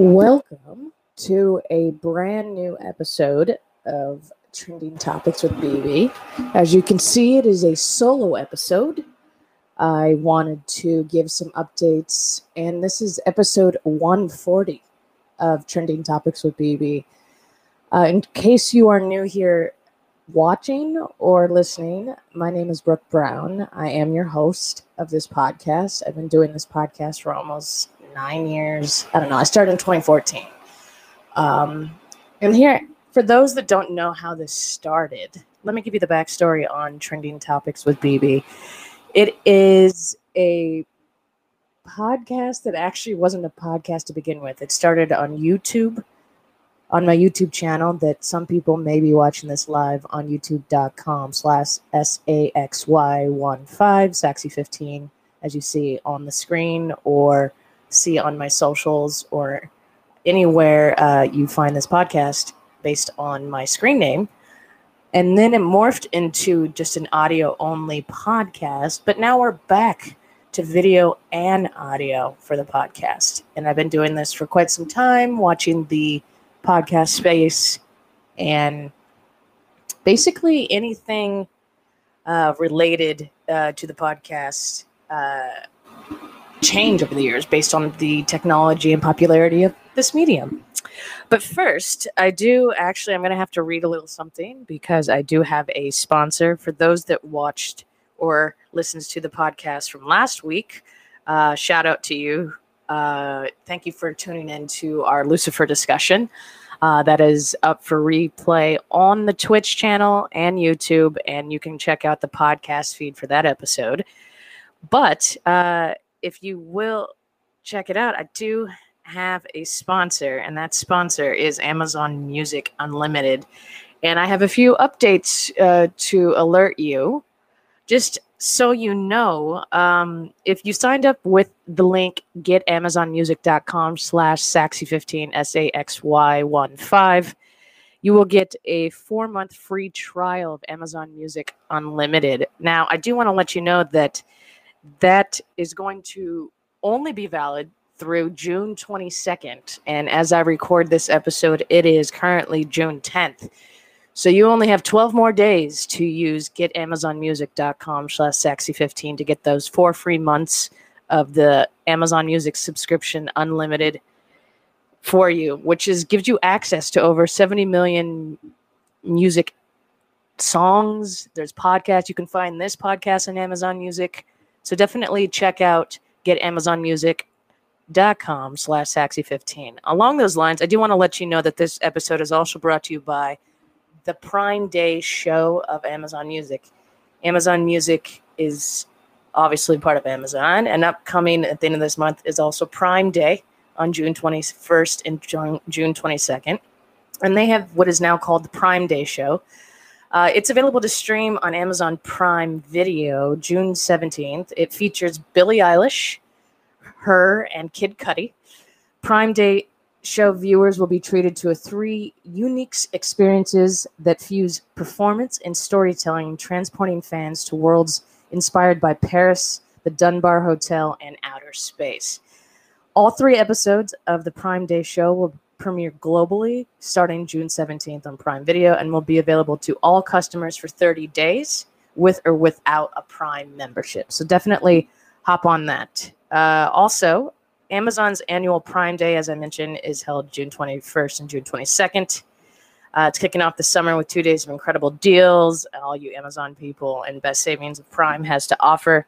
Welcome to a brand new episode of Trending Topics with BB. As you can see, it is a solo episode. I wanted to give some updates, and this is episode 140 of Trending Topics with BB. Uh, in case you are new here watching or listening, my name is Brooke Brown. I am your host of this podcast. I've been doing this podcast for almost nine years. I don't know. I started in 2014. Um, and here, for those that don't know how this started, let me give you the backstory on trending topics with BB. It is a podcast that actually wasn't a podcast to begin with. It started on YouTube, on my YouTube channel that some people may be watching this live on youtube.com slash S-A-X-Y-1-5, Saxy15, as you see on the screen, or see on my socials or anywhere uh, you find this podcast based on my screen name. And then it morphed into just an audio only podcast. But now we're back to video and audio for the podcast. And I've been doing this for quite some time, watching the podcast space and basically anything uh, related uh, to the podcast. Change over the years based on the technology and popularity of this medium. But first, I do actually, I'm going to have to read a little something because I do have a sponsor. For those that watched or listens to the podcast from last week, uh, shout out to you. Uh, thank you for tuning in to our Lucifer discussion. Uh, that is up for replay on the Twitch channel and YouTube, and you can check out the podcast feed for that episode. But uh, if you will check it out, I do have a sponsor, and that sponsor is Amazon Music Unlimited. And I have a few updates uh, to alert you. Just so you know, um, if you signed up with the link getamazonmusic.com slash saxy15, S-A-X-Y-1-5, you will get a four-month free trial of Amazon Music Unlimited. Now, I do want to let you know that – that is going to only be valid through June 22nd. And as I record this episode, it is currently June 10th. So you only have 12 more days to use getamazonmusic.com slash saxy15 to get those four free months of the Amazon Music subscription unlimited for you, which is gives you access to over 70 million music songs. There's podcasts. You can find this podcast on Amazon Music. So definitely check out getamazonmusic.com slash saxy15. Along those lines, I do want to let you know that this episode is also brought to you by the Prime Day show of Amazon Music. Amazon Music is obviously part of Amazon, and upcoming at the end of this month is also Prime Day on June 21st and June 22nd. And they have what is now called the Prime Day show uh, it's available to stream on Amazon Prime Video June 17th. It features Billie Eilish, H.E.R., and Kid Cudi. Prime Day show viewers will be treated to a three unique experiences that fuse performance and storytelling, transporting fans to worlds inspired by Paris, the Dunbar Hotel, and outer space. All three episodes of the Prime Day show will premiere globally starting June 17th on Prime Video and will be available to all customers for 30 days with or without a Prime membership. So definitely hop on that. Uh, also, Amazon's annual Prime Day, as I mentioned, is held June 21st and June 22nd. Uh, it's kicking off the summer with two days of incredible deals. All you Amazon people and best savings of Prime has to offer.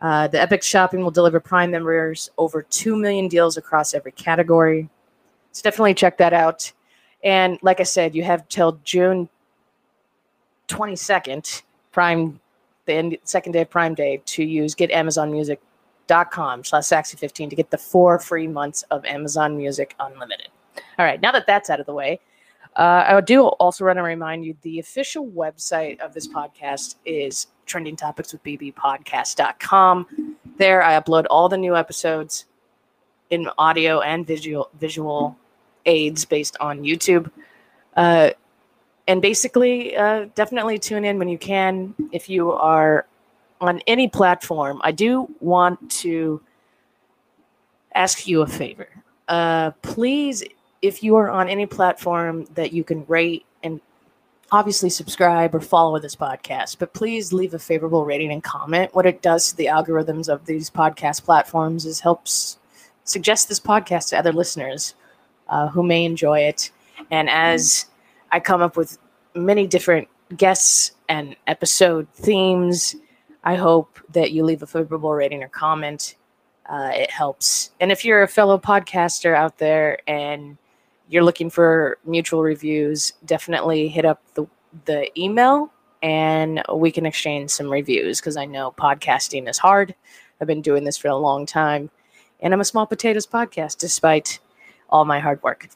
Uh, the Epic Shopping will deliver Prime members over 2 million deals across every category. So definitely check that out. And like I said, you have till June 22nd, Prime, the end, second day of Prime Day, to use getamazonmusic.com slash saxy15 to get the four free months of Amazon Music Unlimited. All right, now that that's out of the way, uh, I do also want to remind you the official website of this podcast is trendingtopicswithbbpodcast.com. There, I upload all the new episodes in audio and visual visual aids based on YouTube. Uh, and basically, uh, definitely tune in when you can. If you are on any platform, I do want to ask you a favor. Uh, please, if you are on any platform that you can rate and obviously subscribe or follow this podcast, but please leave a favorable rating and comment. What it does to the algorithms of these podcast platforms is helps suggest this podcast to other listeners uh, who may enjoy it. And as I come up with many different guests and episode themes, I hope that you leave a favorable rating or comment. Uh, it helps. And if you're a fellow podcaster out there and you're looking for mutual reviews, definitely hit up the the email and we can exchange some reviews because I know podcasting is hard. I've been doing this for a long time, and I'm a small potatoes podcast despite all my hard work.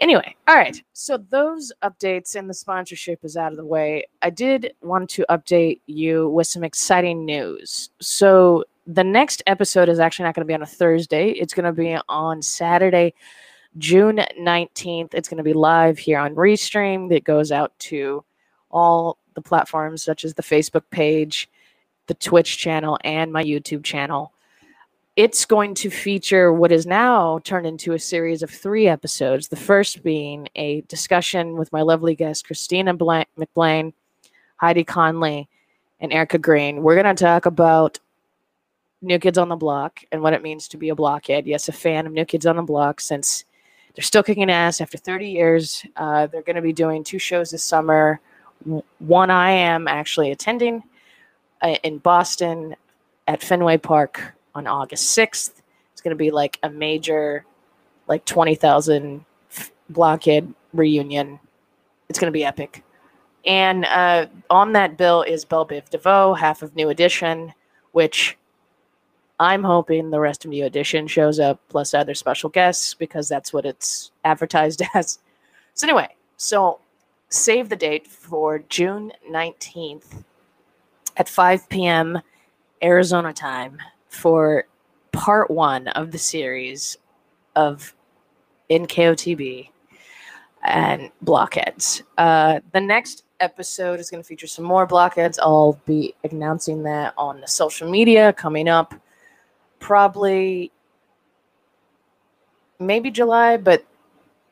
Anyway, all right. Mm-hmm. So those updates and the sponsorship is out of the way. I did want to update you with some exciting news. So the next episode is actually not going to be on a Thursday. It's going to be on Saturday, June 19th. It's going to be live here on Restream that goes out to all the platforms such as the Facebook page, the Twitch channel, and my YouTube channel it's going to feature what is now turned into a series of three episodes. The first being a discussion with my lovely guest, Christina Blank- McBlain, Heidi Conley, and Erica Green. We're going to talk about New Kids on the Block and what it means to be a blockhead. Yes, a fan of New Kids on the Block since they're still kicking ass after 30 years. Uh, they're going to be doing two shows this summer. One I am actually attending uh, in Boston at Fenway Park on August 6th. It's going to be like a major, like 20,000 blockhead reunion. It's going to be epic. And uh, on that bill is Bell Biv DeVoe, half of New Edition, which I'm hoping the rest of New Edition shows up, plus other special guests, because that's what it's advertised as. So, anyway, so save the date for June 19th at 5 p.m. Arizona time for part one of the series of NKOTB and blockheads. Uh, the next episode is going to feature some more blockheads. I'll be announcing that on the social media coming up, probably maybe July, but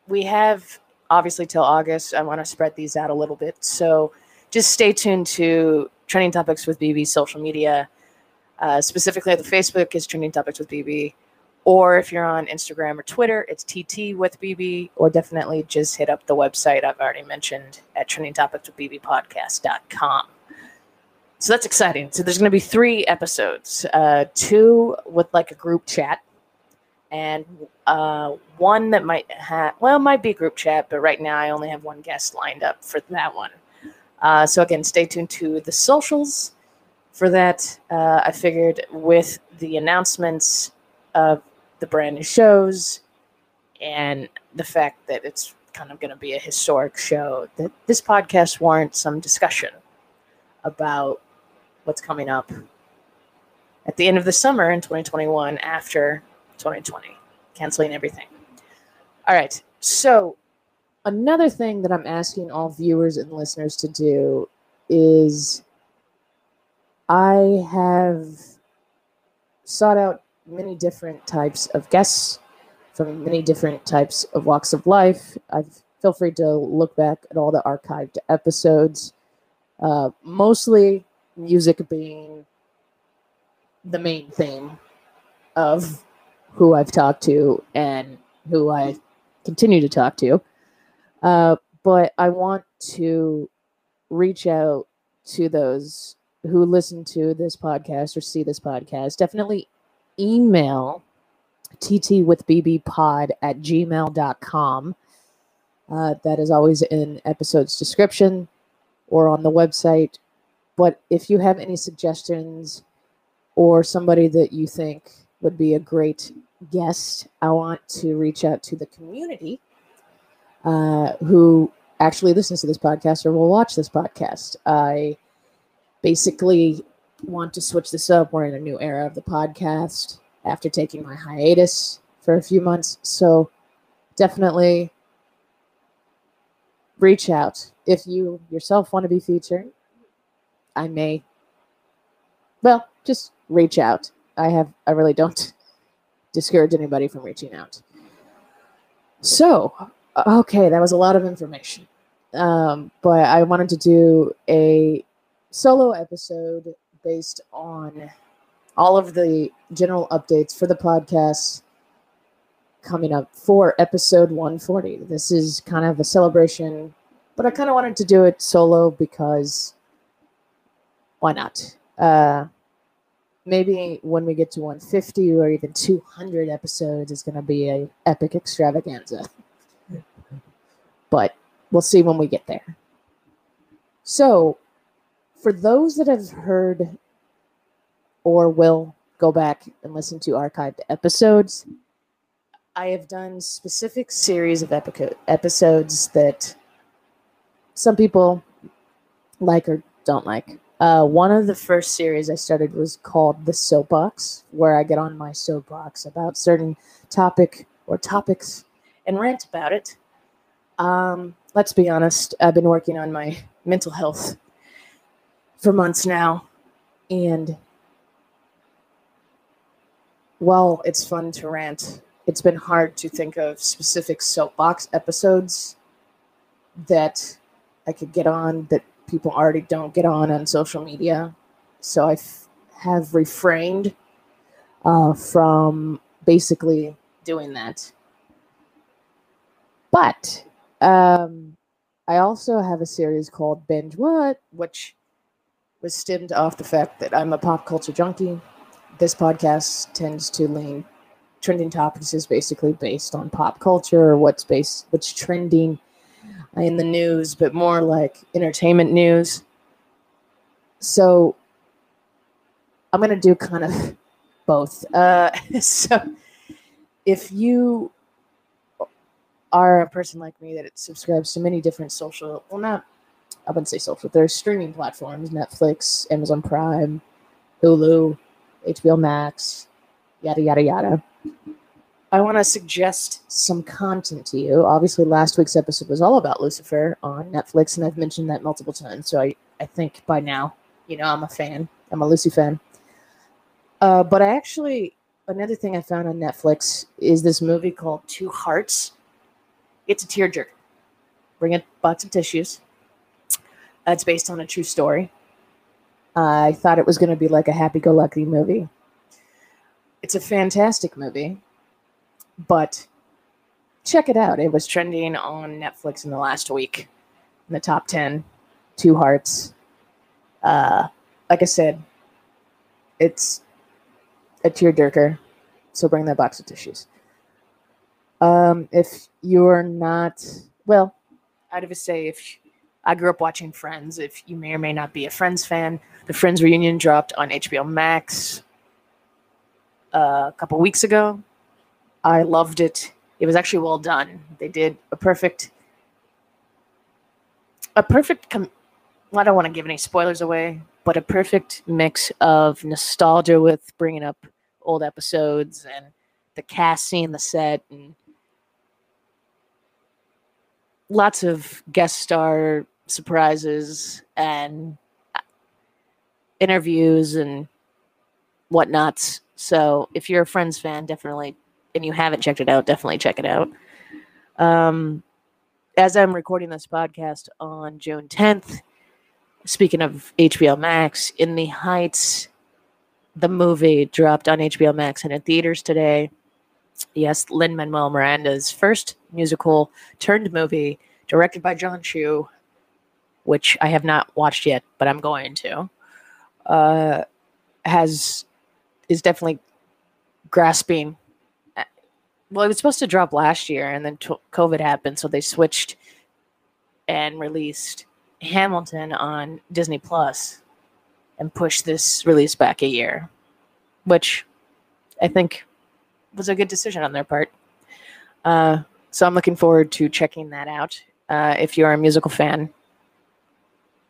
we have obviously till August. I want to spread these out a little bit. So just stay tuned to Trending Topics with BB social media uh, specifically, the Facebook is Trending Topics with BB. Or if you're on Instagram or Twitter, it's TT with BB. Or definitely just hit up the website I've already mentioned at trendingtopicswithbbpodcast.com. So that's exciting. So there's going to be three episodes, uh, two with like a group chat, and uh, one that might have well might be group chat, but right now I only have one guest lined up for that one. Uh, so again, stay tuned to the socials for that, uh, I figured with the announcements of the brand new shows and the fact that it's kind of going to be a historic show, that this podcast warrants some discussion about what's coming up at the end of the summer in 2021 after 2020, canceling everything. All right. So, another thing that I'm asking all viewers and listeners to do is I have sought out many different types of guests from many different types of walks of life. I feel free to look back at all the archived episodes. Uh, mostly music being the main theme of who I've talked to and who I continue to talk to. Uh, but I want to reach out to those who listen to this podcast or see this podcast, definitely email tt with bbpod at gmail.com. Uh, that is always in episode's description or on the website. But if you have any suggestions or somebody that you think would be a great guest, I want to reach out to the community uh, who actually listens to this podcast or will watch this podcast. I basically want to switch this up. We're in a new era of the podcast after taking my hiatus for a few months. So definitely reach out if you yourself want to be featured. I may, well, just reach out. I have, I really don't discourage anybody from reaching out. So, okay, that was a lot of information. Um, but I wanted to do a solo episode based on all of the general updates for the podcast coming up for episode 140. This is kind of a celebration, but I kind of wanted to do it solo because why not? Uh, maybe when we get to 150 or even 200 episodes, it's going to be a epic extravaganza. but we'll see when we get there. So, for those that have heard or will go back and listen to archived episodes, I have done specific series of episodes that some people like or don't like. Uh, one of the first series I started was called The Soapbox, where I get on my soapbox about certain topic or topics and rant about it. Um, let's be honest, I've been working on my mental health for months now, and while it's fun to rant, it's been hard to think of specific soapbox episodes that I could get on that people already don't get on on social media. So I f- have refrained uh, from basically doing that. But um, I also have a series called Binge What, which was stemmed off the fact that I'm a pop culture junkie. This podcast tends to lean trending topics is basically based on pop culture, what's based, what's trending in the news, but more like entertainment news. So I'm gonna do kind of both. Uh, so if you are a person like me that subscribes to many different social, well, not I wouldn't say social. There's streaming platforms: Netflix, Amazon Prime, Hulu, HBO Max, yada yada yada. I want to suggest some content to you. Obviously, last week's episode was all about Lucifer on Netflix, and I've mentioned that multiple times. So I, I think by now, you know, I'm a fan. I'm a Lucy fan. Uh, but I actually, another thing I found on Netflix is this movie called Two Hearts. It's a tearjerker. Bring a box of tissues. It's based on a true story. I thought it was going to be like a happy go lucky movie. It's a fantastic movie but check it out. It was trending on Netflix in the last week in the top 10. Two Hearts. Uh, like I said, it's a tearjerker, so bring that box of tissues. Um, if you're not, well, I'd have say if I grew up watching Friends, if you may or may not be a Friends fan, the Friends reunion dropped on HBO Max uh, a couple weeks ago. I loved it. It was actually well done. They did a perfect, a perfect. Com- I don't want to give any spoilers away, but a perfect mix of nostalgia with bringing up old episodes and the cast seeing the set and lots of guest star surprises and uh, interviews and whatnots. So if you're a Friends fan, definitely and you haven't checked it out, definitely check it out. Um, as I'm recording this podcast on June 10th, speaking of HBO Max, In the Heights, the movie dropped on HBO Max and in theaters today. Yes, Lin Manuel Miranda's first musical turned movie, directed by Jon Chu, which I have not watched yet, but I'm going to. Uh, has is definitely grasping well, it was supposed to drop last year, and then t- COVID happened, so they switched and released Hamilton on Disney Plus and pushed this release back a year, which I think was a good decision on their part. Uh, so I'm looking forward to checking that out. Uh, if you're a musical fan,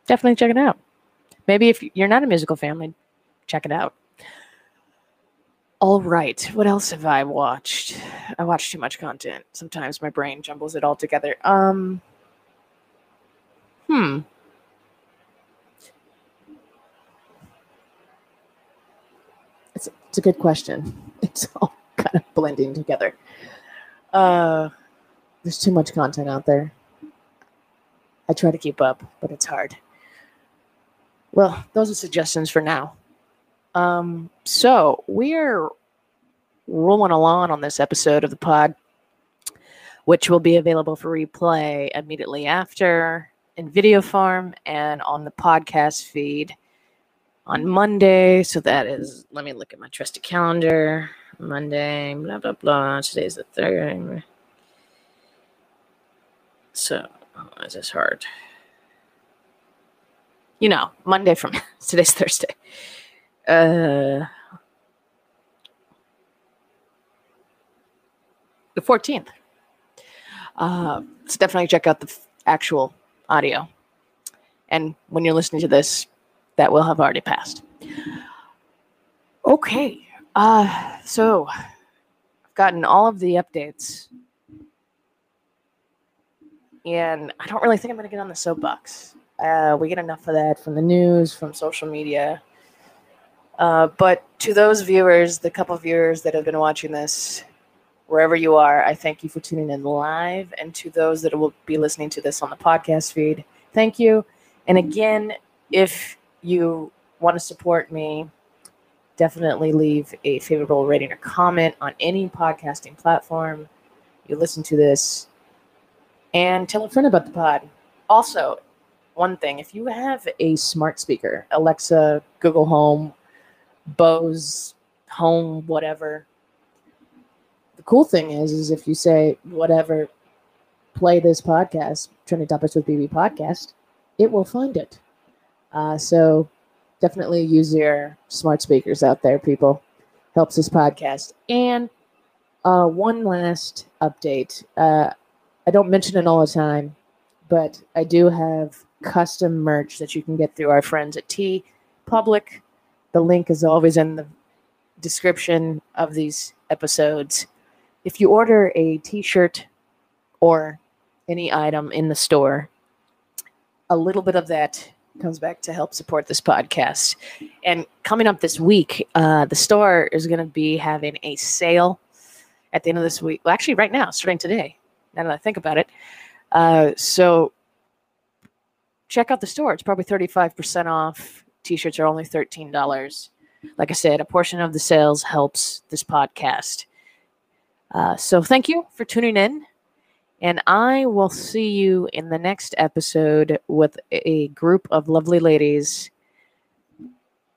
definitely check it out. Maybe if you're not a musical family, check it out. All right. What else have I watched? I watch too much content. Sometimes my brain jumbles it all together. Um Hmm. It's, it's a good question. It's all kind of blending together. Uh there's too much content out there. I try to keep up, but it's hard. Well, those are suggestions for now. Um, so we're rolling along on this episode of the pod, which will be available for replay immediately after in video form and on the podcast feed on Monday. So that is, let me look at my trusty calendar. Monday, blah, blah, blah. Today's the third. So, oh, is hard? You know, Monday from today's Thursday. Uh, the 14th. Uh, so definitely check out the f- actual audio. And when you're listening to this, that will have already passed. Okay. Uh, so I've gotten all of the updates. And I don't really think I'm going to get on the soapbox. Uh, we get enough of that from the news, from social media. Uh, but to those viewers, the couple viewers that have been watching this, wherever you are, I thank you for tuning in live. And to those that will be listening to this on the podcast feed, thank you. And again, if you want to support me, definitely leave a favorable rating or comment on any podcasting platform you listen to this and tell a friend about the pod. Also, one thing if you have a smart speaker, Alexa, Google Home, Bose, Home, whatever, the cool thing is, is if you say whatever, play this podcast, Trending Topics with BB podcast, it will find it. Uh, so definitely use your smart speakers out there, people. Helps this podcast. And uh, one last update. Uh, I don't mention it all the time, but I do have custom merch that you can get through our friends at T Public. The link is always in the description of these episodes. If you order a t shirt or any item in the store, a little bit of that comes back to help support this podcast. And coming up this week, uh, the store is going to be having a sale at the end of this week. Well, actually, right now, starting today, now that I think about it. Uh, so check out the store. It's probably 35% off. T shirts are only $13. Like I said, a portion of the sales helps this podcast. Uh, so thank you for tuning in. And I will see you in the next episode with a group of lovely ladies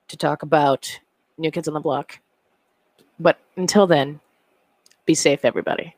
to talk about New Kids on the Block. But until then, be safe, everybody.